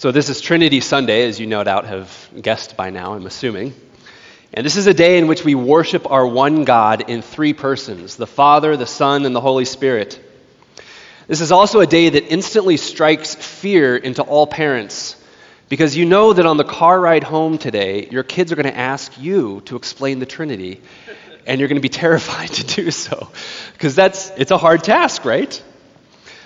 So, this is Trinity Sunday, as you no doubt have guessed by now, I'm assuming. And this is a day in which we worship our one God in three persons the Father, the Son, and the Holy Spirit. This is also a day that instantly strikes fear into all parents because you know that on the car ride home today, your kids are going to ask you to explain the Trinity, and you're going to be terrified to do so because that's it's a hard task, right?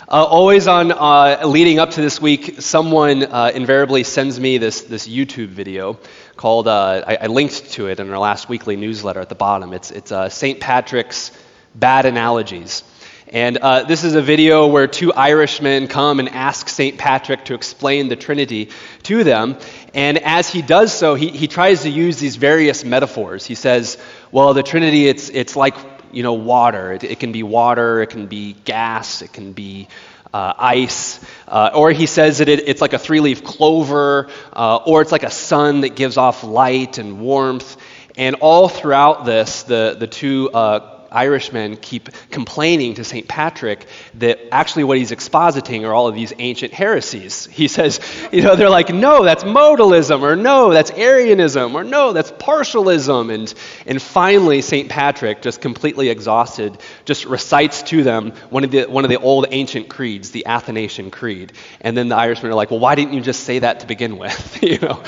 Uh, always on uh, leading up to this week, someone uh, invariably sends me this, this YouTube video called, uh, I, I, linked to it in our last weekly newsletter at the bottom. It's, it's uh, St. Patrick's Bad Analogies. And uh, this is a video where two Irishmen come and ask St. Patrick to explain the Trinity to them. And as he does so, he, he tries to use these various metaphors. He says, well, the Trinity, it's, it's like you know, water. It, it, can be water, it can be gas, it can be uh, ice. Uh, or he says that it, it's like a three leaf clover, uh, or it's like a sun that gives off light and warmth. And all throughout this, the, the two uh, Irishmen keep complaining to St. Patrick that actually what he's expositing are all of these ancient heresies. He says, you know, they're like, no, that's modalism, or no, that's Arianism, or no, that's partialism. And, and finally, St. Patrick, just completely exhausted, just recites to them one of, the, one of the old ancient creeds, the Athanasian Creed. And then the Irishmen are like, well, why didn't you just say that to begin with? you know?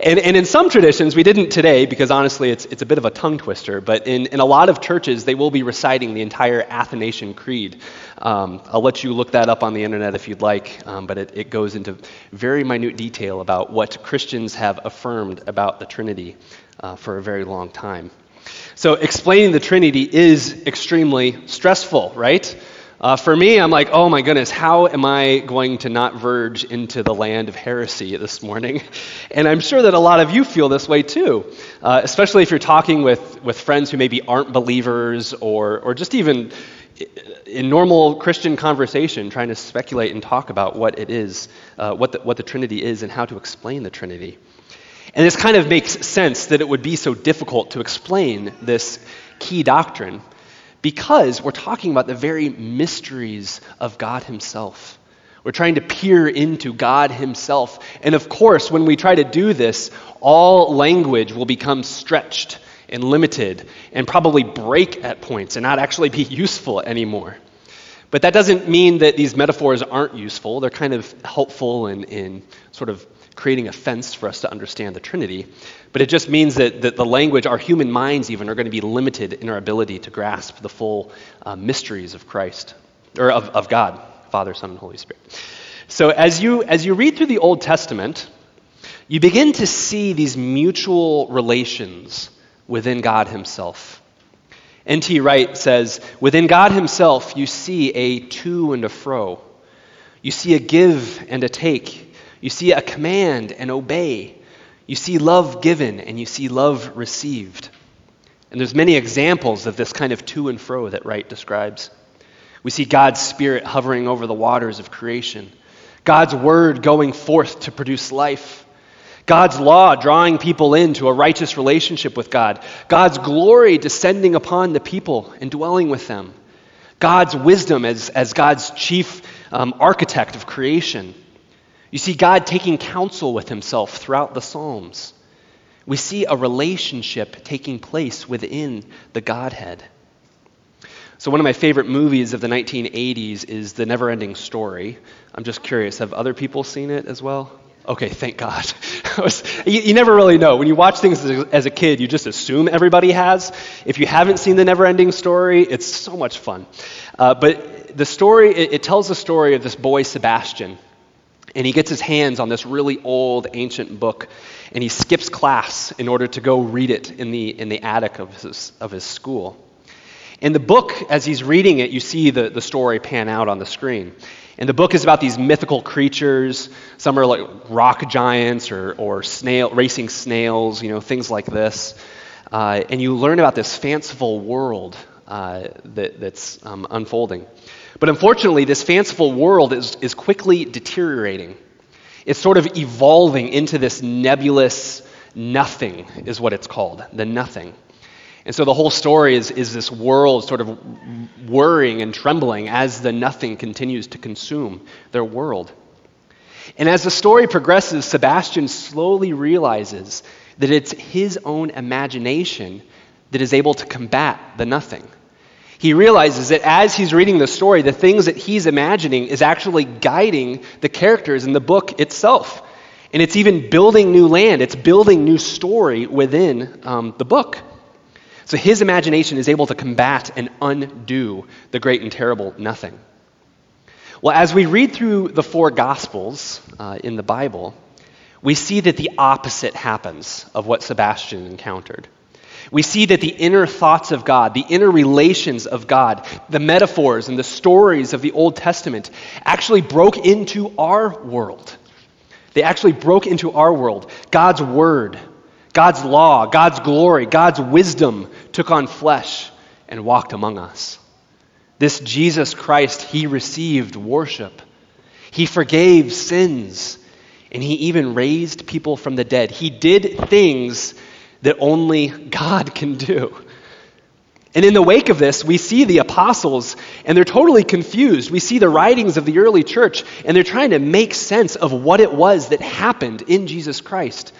And, and in some traditions, we didn't today because honestly it's, it's a bit of a tongue twister, but in, in a lot of churches, they will be reciting the entire Athanasian Creed. Um, I'll let you look that up on the internet if you'd like, um, but it, it goes into very minute detail about what Christians have affirmed about the Trinity uh, for a very long time. So explaining the Trinity is extremely stressful, right? Uh, for me, I'm like, oh my goodness, how am I going to not verge into the land of heresy this morning? And I'm sure that a lot of you feel this way too, uh, especially if you're talking with, with friends who maybe aren't believers or, or just even in normal Christian conversation, trying to speculate and talk about what it is, uh, what, the, what the Trinity is, and how to explain the Trinity. And this kind of makes sense that it would be so difficult to explain this key doctrine because we're talking about the very mysteries of God Himself. We're trying to peer into God Himself. And of course, when we try to do this, all language will become stretched and limited and probably break at points and not actually be useful anymore. But that doesn't mean that these metaphors aren't useful. They're kind of helpful and, in sort of creating a fence for us to understand the Trinity. But it just means that, that the language, our human minds even, are going to be limited in our ability to grasp the full uh, mysteries of Christ, or of, of God, Father, Son, and Holy Spirit. So as you, as you read through the Old Testament, you begin to see these mutual relations within God Himself. N.T. Wright says, Within God Himself, you see a to and a fro. You see a give and a take. You see a command and obey. You see love given and you see love received. And there's many examples of this kind of to and fro that Wright describes. We see God's Spirit hovering over the waters of creation, God's Word going forth to produce life, God's law drawing people into a righteous relationship with God, God's glory descending upon the people and dwelling with them, God's wisdom as, as God's chief um, architect of creation. You see God taking counsel with himself throughout the Psalms. We see a relationship taking place within the Godhead. So, one of my favorite movies of the 1980s is The Never Ending Story. I'm just curious, have other people seen it as well? Okay, thank God. you, you, never really know. When you watch things as a, as a, kid, you just assume everybody has. If you haven't seen The Never Ending Story, it's so much fun. Uh, but the story, it, it tells the story of this boy, Sebastian and he gets his hands on this really old ancient book and he skips class in order to go read it in the, in the attic of his, of his school. In the book, as he's reading it, you see the, the story pan out on the screen. And the book is about these mythical creatures. Some are like rock giants or, or snail, racing snails, you know, things like this. Uh, and you learn about this fanciful world uh, that, that's um, unfolding. But unfortunately, this fanciful world is, is quickly deteriorating. It's sort of evolving into this nebulous nothing, is what it's called the nothing. And so the whole story is, is this world sort of worrying and trembling as the nothing continues to consume their world. And as the story progresses, Sebastian slowly realizes that it's his own imagination that is able to combat the nothing. He realizes that as he's reading the story, the things that he's imagining is actually guiding the characters in the book itself. And it's even building new land, it's building new story within um, the book. So his imagination is able to combat and undo the great and terrible nothing. Well, as we read through the four Gospels uh, in the Bible, we see that the opposite happens of what Sebastian encountered. We see that the inner thoughts of God, the inner relations of God, the metaphors and the stories of the Old Testament actually broke into our world. They actually broke into our world. God's word, God's law, God's glory, God's wisdom took on flesh and walked among us. This Jesus Christ, he received worship. He forgave sins, and he even raised people from the dead. He did things that only God can do. And in the wake of this, we see the apostles, and they're totally confused. We see the writings of the early church, and they're trying to make sense of what it was that happened in Jesus Christ.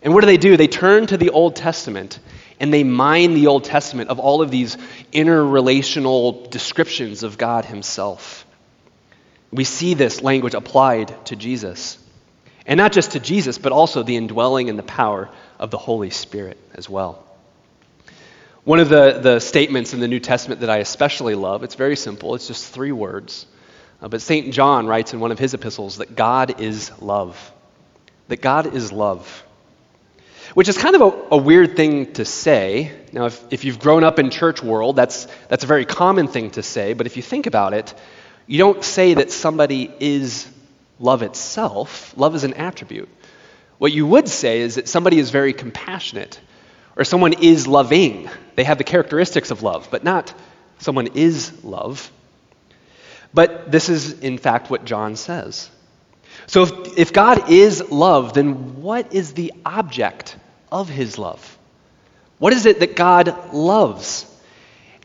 And what do they do? They turn to the Old Testament, and they mine the Old Testament of all of these interrelational descriptions of God Himself. We see this language applied to Jesus. And not just to Jesus, but also the indwelling and the power of the Holy Spirit as well. One of the, the statements in the New Testament that I especially love, it's very simple, it's just three words. Uh, but St. John writes in one of his epistles that God is love. That God is love. Which is kind of a, a weird thing to say. Now, if, if you've grown up in church world, that's, that's a very common thing to say. But if you think about it, you don't say that somebody is love itself. Love is an attribute. What you would say is that somebody is very compassionate or someone is loving. They have the characteristics of love, but not someone is love. But this is, in fact, what John says. So if, if God is love, then what is the object of his love? What is it that God loves?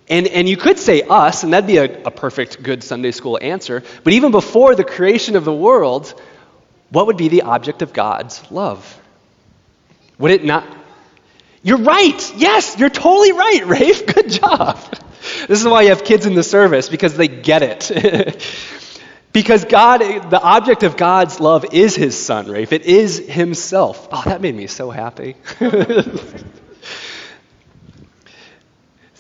And, and you could say us, and that'd be a, a perfect, good Sunday school answer. But even before the creation of the world, what would be the object of God's love? Would it not? You're right. Yes, you're totally right, Rafe. Good job. This is why you have kids in the service, because they get it. because God, the object of God's love is his son, Rafe. It is himself. Oh, that made me so happy.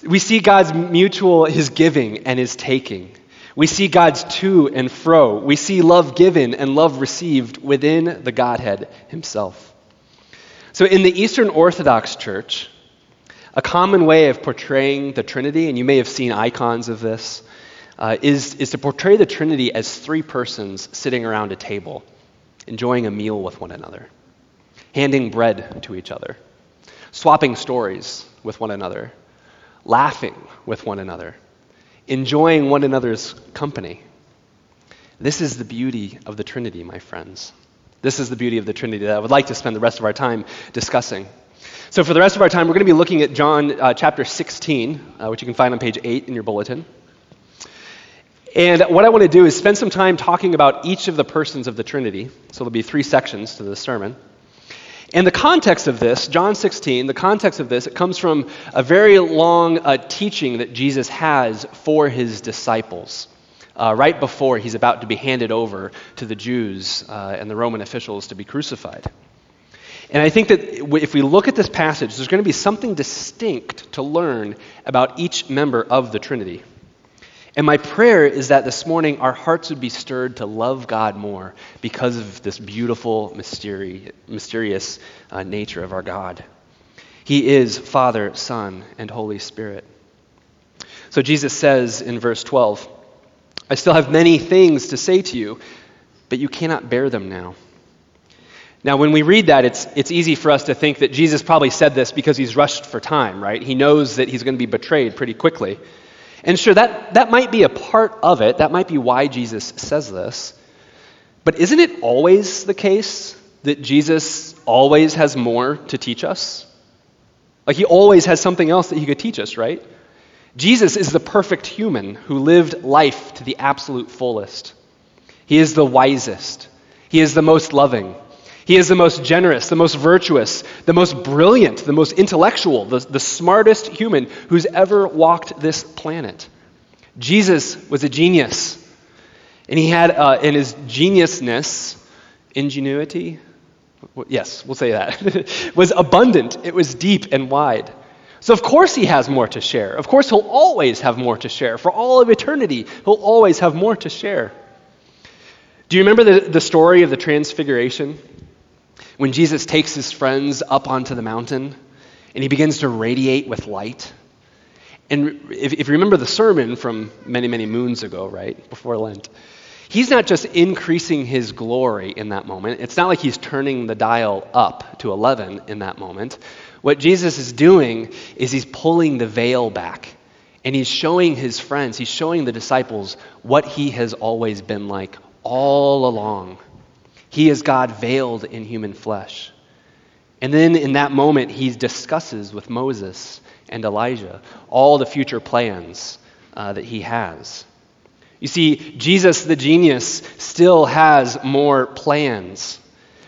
we see God's mutual, his giving and his taking. We see God's to and fro. We see love given and love received within the Godhead himself. So, in the Eastern Orthodox Church, a common way of portraying the Trinity, and you may have seen icons of this, uh, is, is to portray the Trinity as three persons sitting around a table, enjoying a meal with one another, handing bread to each other, swapping stories with one another, laughing with one another enjoying one another's company. This is the beauty of the Trinity, my friends. This is the beauty of the Trinity that I would like to spend the rest of our time discussing. So, for the rest of our time, we're going to be looking at John uh, chapter 16, uh, which you can find on page 8 in your bulletin. And what I want to do is spend some time talking about each of the persons of the Trinity. So, there'll be three sections to this sermon. And the context of this, John 16, the context of this, it comes from a very long uh, teaching that Jesus has for his disciples. Uh, right before he's about to be handed over to the Jews uh, and the Roman officials to be crucified. And I think that if we look at this passage, there's going to be something distinct to learn about each member of the Trinity. And my prayer is that this morning our hearts would be stirred to love God more because of this beautiful, mysteri- mysterious uh, nature of our God. He is Father, Son, and Holy Spirit. So Jesus says in verse 12, I still have many things to say to you, but you cannot bear them now. Now, when we read that, it's, it's easy for us to think that Jesus probably said this because he's rushed for time, right? He knows that he's going to be betrayed pretty quickly. And sure, that, that might be a part of it. That might be why Jesus says this. But isn't it always the case that Jesus always has more to teach us? Like he always has something else that he could teach us, right? Jesus is the perfect human who lived life to the absolute fullest. He is the wisest. He is the most loving. He is the most generous, the most virtuous, the most brilliant, the most intellectual, the, the smartest human who's ever walked this planet. Jesus was a genius. And he had, uh, in his geniusness, ingenuity, yes, we'll say that, was abundant. It was deep and wide. So, of course, he has more to share. Of course, he'll always have more to share. For all of eternity, he'll always have more to share. Do you remember the, the story of the Transfiguration? When Jesus takes his friends up onto the mountain and he begins to radiate with light. And if, if you remember the sermon from many, many moons ago, right, before Lent, he's not just increasing his glory in that moment. It's not like he's turning the dial up to 11 in that moment. What Jesus is doing is he's pulling the veil back and he's showing his friends, he's showing the disciples what he has always been like all along. He is God veiled in human flesh. And then in that moment, he discusses with Moses and Elijah all the future plans uh, that he has. You see, Jesus the genius still has more plans.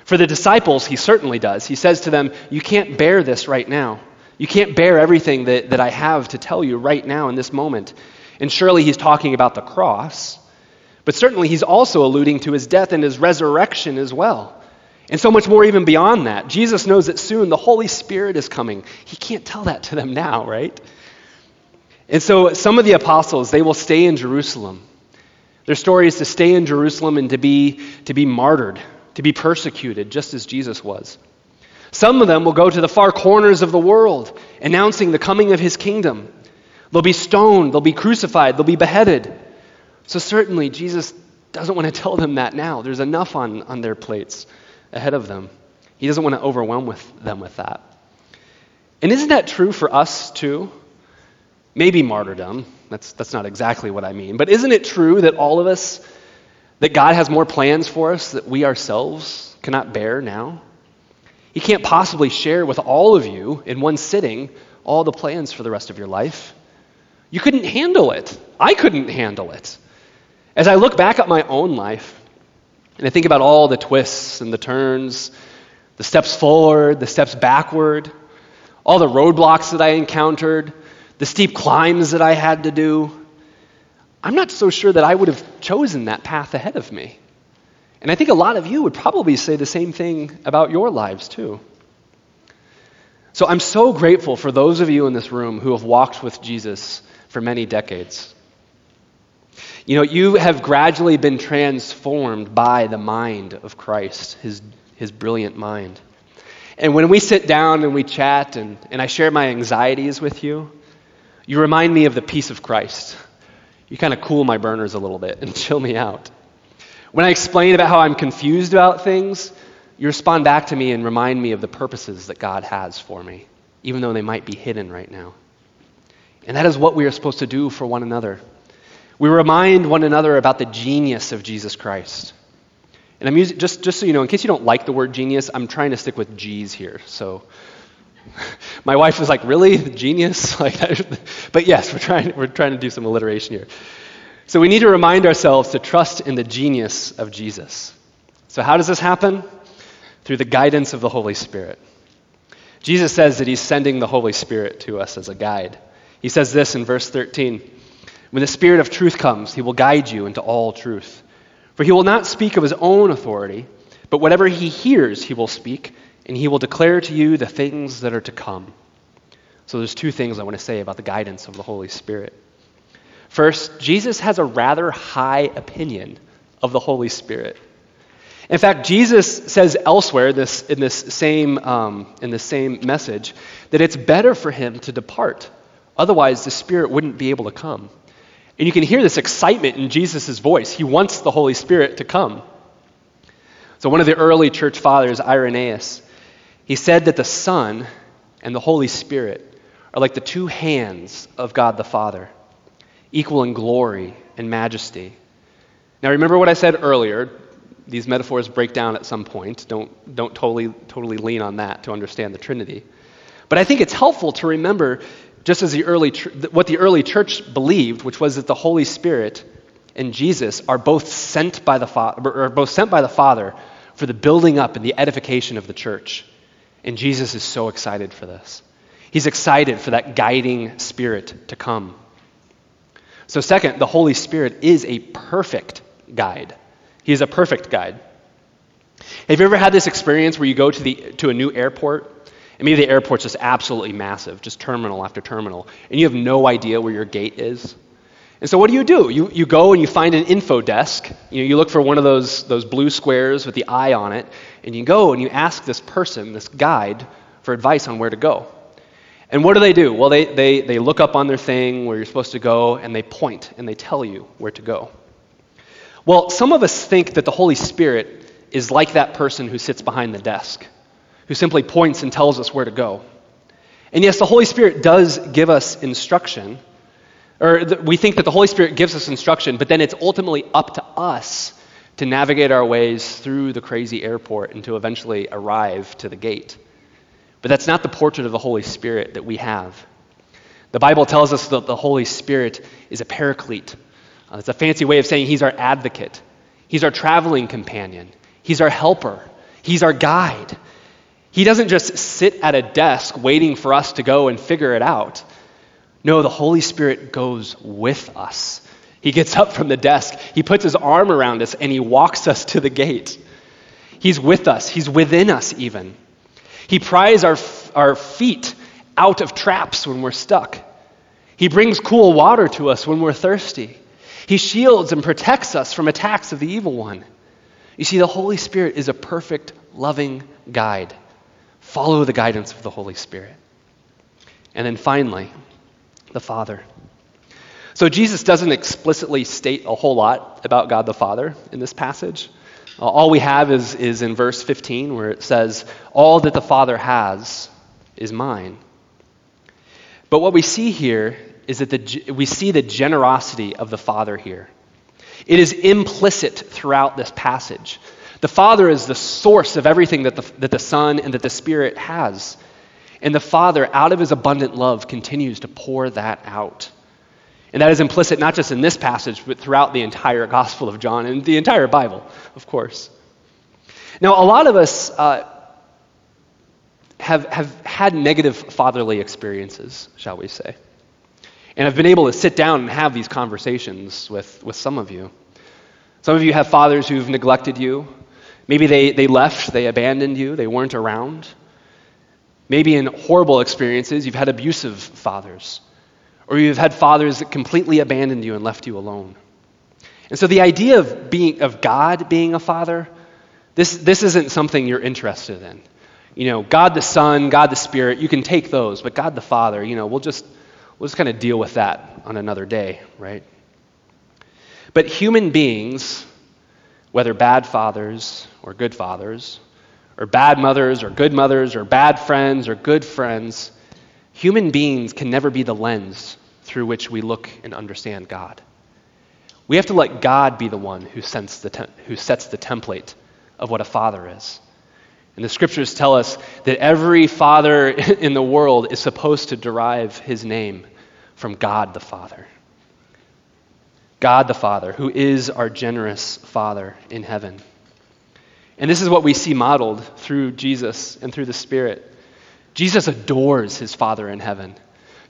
For the disciples, he certainly does. He says to them, You can't bear this right now. You can't bear everything that, that I have to tell you right now in this moment. And surely he's talking about the cross, but certainly he's also alluding to his death and his resurrection as well. And so much more even beyond that. Jesus knows that soon the Holy Spirit is coming. He can't tell that to them now, right? And so some of the apostles, they will stay in Jerusalem their story is to stay in Jerusalem and to be, to be martyred, to be persecuted, just as Jesus was. Some of them will go to the far corners of the world, announcing the coming of his kingdom. They'll be stoned, they'll be crucified, they'll be beheaded. So, certainly, Jesus doesn't want to tell them that now. There's enough on, on their plates ahead of them. He doesn't want to overwhelm with them with that. And isn't that true for us, too? Maybe martyrdom. That's, that's not exactly what I mean. But isn't it true that all of us, that God has more plans for us that we ourselves cannot bear now? He can't possibly share with all of you in one sitting all the plans for the rest of your life. You couldn't handle it. I couldn't handle it. As I look back at my own life, and I think about all the twists and the turns, the steps forward, the steps backward, all the roadblocks that I encountered, the steep climbs that I had to do, I'm not so sure that I would have chosen that path ahead of me. And I think a lot of you would probably say the same thing about your lives, too. So I'm so grateful for those of you in this room who have walked with Jesus for many decades. You know, you have gradually been transformed by the mind of Christ, his, his brilliant mind. And when we sit down and we chat and, and I share my anxieties with you, you remind me of the peace of Christ. You kind of cool my burners a little bit and chill me out. When I explain about how I'm confused about things, you respond back to me and remind me of the purposes that God has for me, even though they might be hidden right now. And that is what we are supposed to do for one another. We remind one another about the genius of Jesus Christ. And I'm using, just, just so you know, in case you don't like the word genius, I'm trying to stick with G's here. So my wife was like, "Really, genius?" Like, that? but yes, we're trying. We're trying to do some alliteration here. So we need to remind ourselves to trust in the genius of Jesus. So how does this happen? Through the guidance of the Holy Spirit. Jesus says that he's sending the Holy Spirit to us as a guide. He says this in verse 13 When the Spirit of truth comes, he will guide you into all truth. For he will not speak of his own authority, but whatever he hears, he will speak and he will declare to you the things that are to come. So there's two things I want to say about the guidance of the Holy Spirit. First, Jesus has a rather high opinion of the Holy Spirit. In fact, Jesus says elsewhere this, in, this same, um, in this same message that it's better for him to depart. Otherwise, the Spirit wouldn't be able to come. And you can hear this excitement in Jesus' voice. He wants the Holy Spirit to come. So, one of the early church fathers, Irenaeus, he said that the Son and the Holy Spirit are like the two hands of God the Father, equal in glory and majesty. Now, remember what I said earlier. These metaphors break down at some point. Don't, don't totally, totally lean on that to understand the Trinity. But I think it's helpful to remember just as the early, what the early church believed, which was that the Holy Spirit and Jesus are both sent by the Father, are both sent by the Father for the building up and the edification of the church. And Jesus is so excited for this. He's excited for that guiding spirit to come. So, second, the Holy Spirit is a perfect guide. He is a perfect guide. Have you ever had this experience where you go to, the, to a new airport, and maybe the airport's just absolutely massive, just terminal after terminal, and you have no idea where your gate is? And so what do you do? You, you go and you find an info desk. You, know, you look for one of those, those blue squares with the eye on it, and you go and you ask this person, this guide, for advice on where to go. And what do they do? Well, they, they, they look up on their thing where you're supposed to go, and they point and they tell you where to go. Well, some of us think that the Holy Spirit is like that person who sits behind the desk, who simply points and tells us where to go. And yes, the Holy Spirit does give us instruction or th- we think that the Holy Spirit gives us instruction, but then it's ultimately up to us to navigate our ways through the crazy airport and to eventually arrive to the gate. But that's not the portrait of the Holy Spirit that we have. The Bible tells us that the Holy Spirit is a paraclete. Uh, it's a fancy way of saying he's our advocate, he's our traveling companion, he's our helper, he's our guide. He doesn't just sit at a desk waiting for us to go and figure it out. No, the Holy Spirit goes with us. He gets up from the desk, he puts his arm around us, and he walks us to the gate. He's with us, he's within us, even. He pries our, our feet out of traps when we're stuck. He brings cool water to us when we're thirsty. He shields and protects us from attacks of the evil one. You see, the Holy Spirit is a perfect, loving guide. Follow the guidance of the Holy Spirit. And then finally, the Father. So Jesus doesn't explicitly state a whole lot about God the Father in this passage. Uh, all we have is, is in verse 15 where it says, All that the Father has is mine. But what we see here is that the, we see the generosity of the Father here. It is implicit throughout this passage. The Father is the source of everything that the, that the Son and that the Spirit has. And the Father, out of his abundant love, continues to pour that out. And that is implicit not just in this passage, but throughout the entire Gospel of John and the entire Bible, of course. Now, a lot of us uh, have, have had negative fatherly experiences, shall we say. And I've been able to sit down and have these conversations with, with some of you. Some of you have fathers who've neglected you. Maybe they, they left, they abandoned you, they weren't around. Maybe in horrible experiences, you've had abusive fathers, or you've had fathers that completely abandoned you and left you alone. And so the idea of, being, of God being a father, this, this isn't something you're interested in. You know, God the Son, God the Spirit, you can take those, but God the Father, you know, we'll just, we'll just kind of deal with that on another day, right? But human beings, whether bad fathers or good fathers, or bad mothers or good mothers or bad friends or good friends, human beings can never be the lens through which we look and understand God. We have to let God be the one who, the who sets the template of what a father is. And the scriptures tell us that every father in the world is supposed to derive his name from God the Father. God the Father, who is our generous Father in heaven. And this is what we see modeled through Jesus and through the Spirit. Jesus adores his Father in heaven.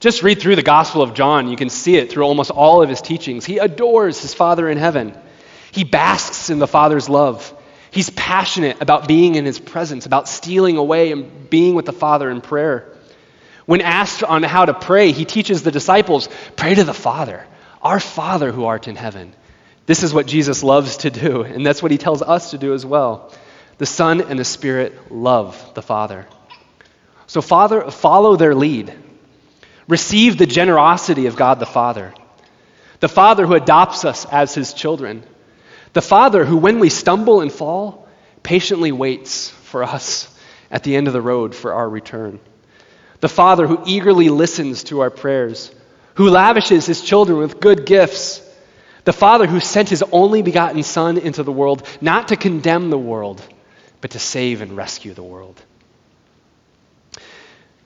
Just read through the Gospel of John. You can see it through almost all of his teachings. He adores his Father in heaven. He basks in the Father's love. He's passionate about being in his presence, about stealing away and being with the Father in prayer. When asked on how to pray, he teaches the disciples pray to the Father, our Father who art in heaven. This is what Jesus loves to do, and that's what he tells us to do as well. The Son and the Spirit love the Father. So, Father, follow their lead. Receive the generosity of God the Father. The Father who adopts us as his children. The Father who, when we stumble and fall, patiently waits for us at the end of the road for our return. The Father who eagerly listens to our prayers, who lavishes his children with good gifts the Father who sent his only begotten Son into the world, not to condemn the world, but to save and rescue the world.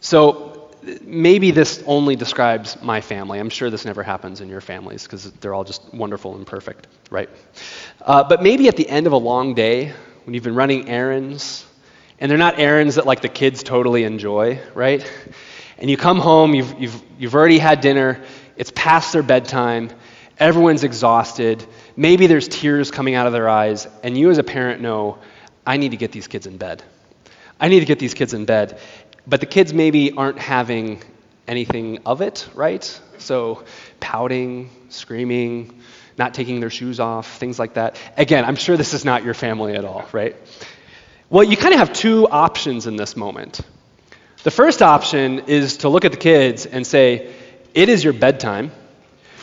So maybe this only describes my family. I'm sure this never happens in your families because they're all just wonderful and perfect, right? Uh, but maybe at the end of a long day, when you've been running errands, and they're not errands that like the kids totally enjoy, right? And you come home, you've, you've, you've already had dinner, it's past their bedtime, everyone's exhausted, maybe there's tears coming out of their eyes, and you as a parent know, I need to get these kids in bed. I need to get these kids in bed. But the kids maybe aren't having anything of it, right? So pouting, screaming, not taking their shoes off, things like that. Again, I'm sure this is not your family at all, right? Well, you kind of have two options in this moment. The first option is to look at the kids and say, It is your bedtime.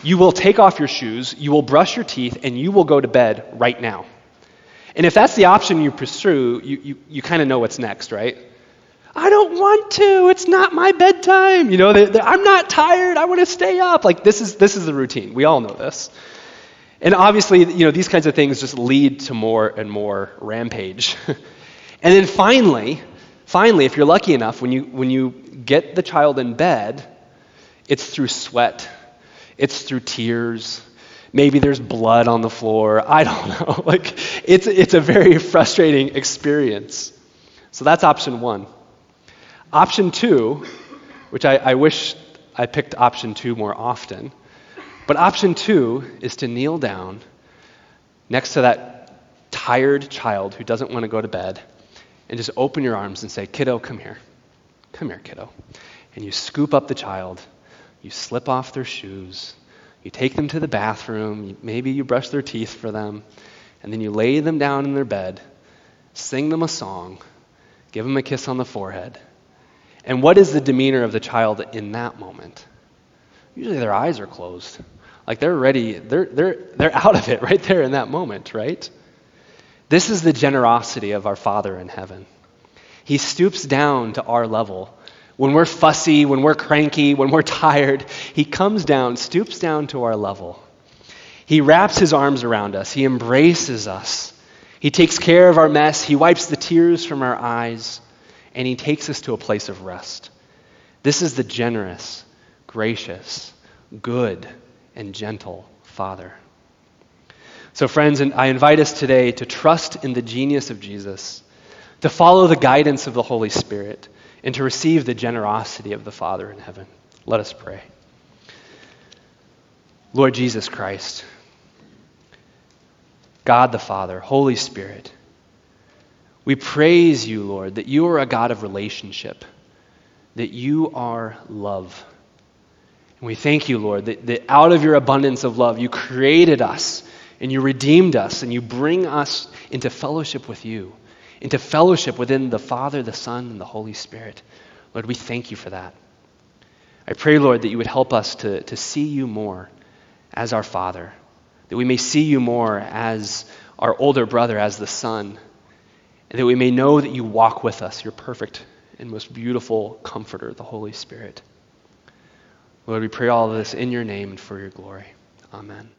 You will take off your shoes, you will brush your teeth, and you will go to bed right now. And if that's the option you pursue, you, you, you kind of know what's next, right? I don't want to. It's not my bedtime. You know, they're, they're, I'm not tired. I want to stay up. Like this is this is the routine. We all know this. And obviously, you know, these kinds of things just lead to more and more rampage. and then finally, finally, if you're lucky enough, when you when you get the child in bed, it's through sweat, it's through tears. Maybe there's blood on the floor. I don't know. Like it's it's a very frustrating experience. So that's option one. Option two, which I, I wish I picked option two more often, but option two is to kneel down next to that tired child who doesn't want to go to bed and just open your arms and say, Kiddo, come here. Come here, kiddo. And you scoop up the child, you slip off their shoes, you take them to the bathroom, maybe you brush their teeth for them, and then you lay them down in their bed, sing them a song, give them a kiss on the forehead, and what is the demeanor of the child in that moment? Usually their eyes are closed. Like they're ready, they're, they're, they're out of it right there in that moment, right? This is the generosity of our Father in heaven. He stoops down to our level. When we're fussy, when we're cranky, when we're tired, He comes down, stoops down to our level. He wraps His arms around us, He embraces us. He takes care of our mess, He wipes the tears from our eyes and he takes us to a place of rest. This is the generous, gracious, good, and gentle Father. So, friends, I invite us today to trust in the genius of Jesus, to follow the guidance of the Holy Spirit, and to receive the generosity of the Father in heaven. Let us pray. Lord Jesus Christ, God the Father, Holy Spirit, we praise you, Lord, that you are a God of relationship, that you are love. And we thank you, Lord, that, that out of your abundance of love, you created us and you redeemed us and you bring us into fellowship with you, into fellowship within the Father, the Son, and the Holy Spirit. Lord, we thank you for that. I pray, Lord, that you would help us to, to see you more as our Father, that we may see you more as our older brother, as the Son and that we may know that you walk with us, your perfect and most beautiful comforter, the Holy Spirit. Lord, we pray all of this in your name and for your glory. Amen.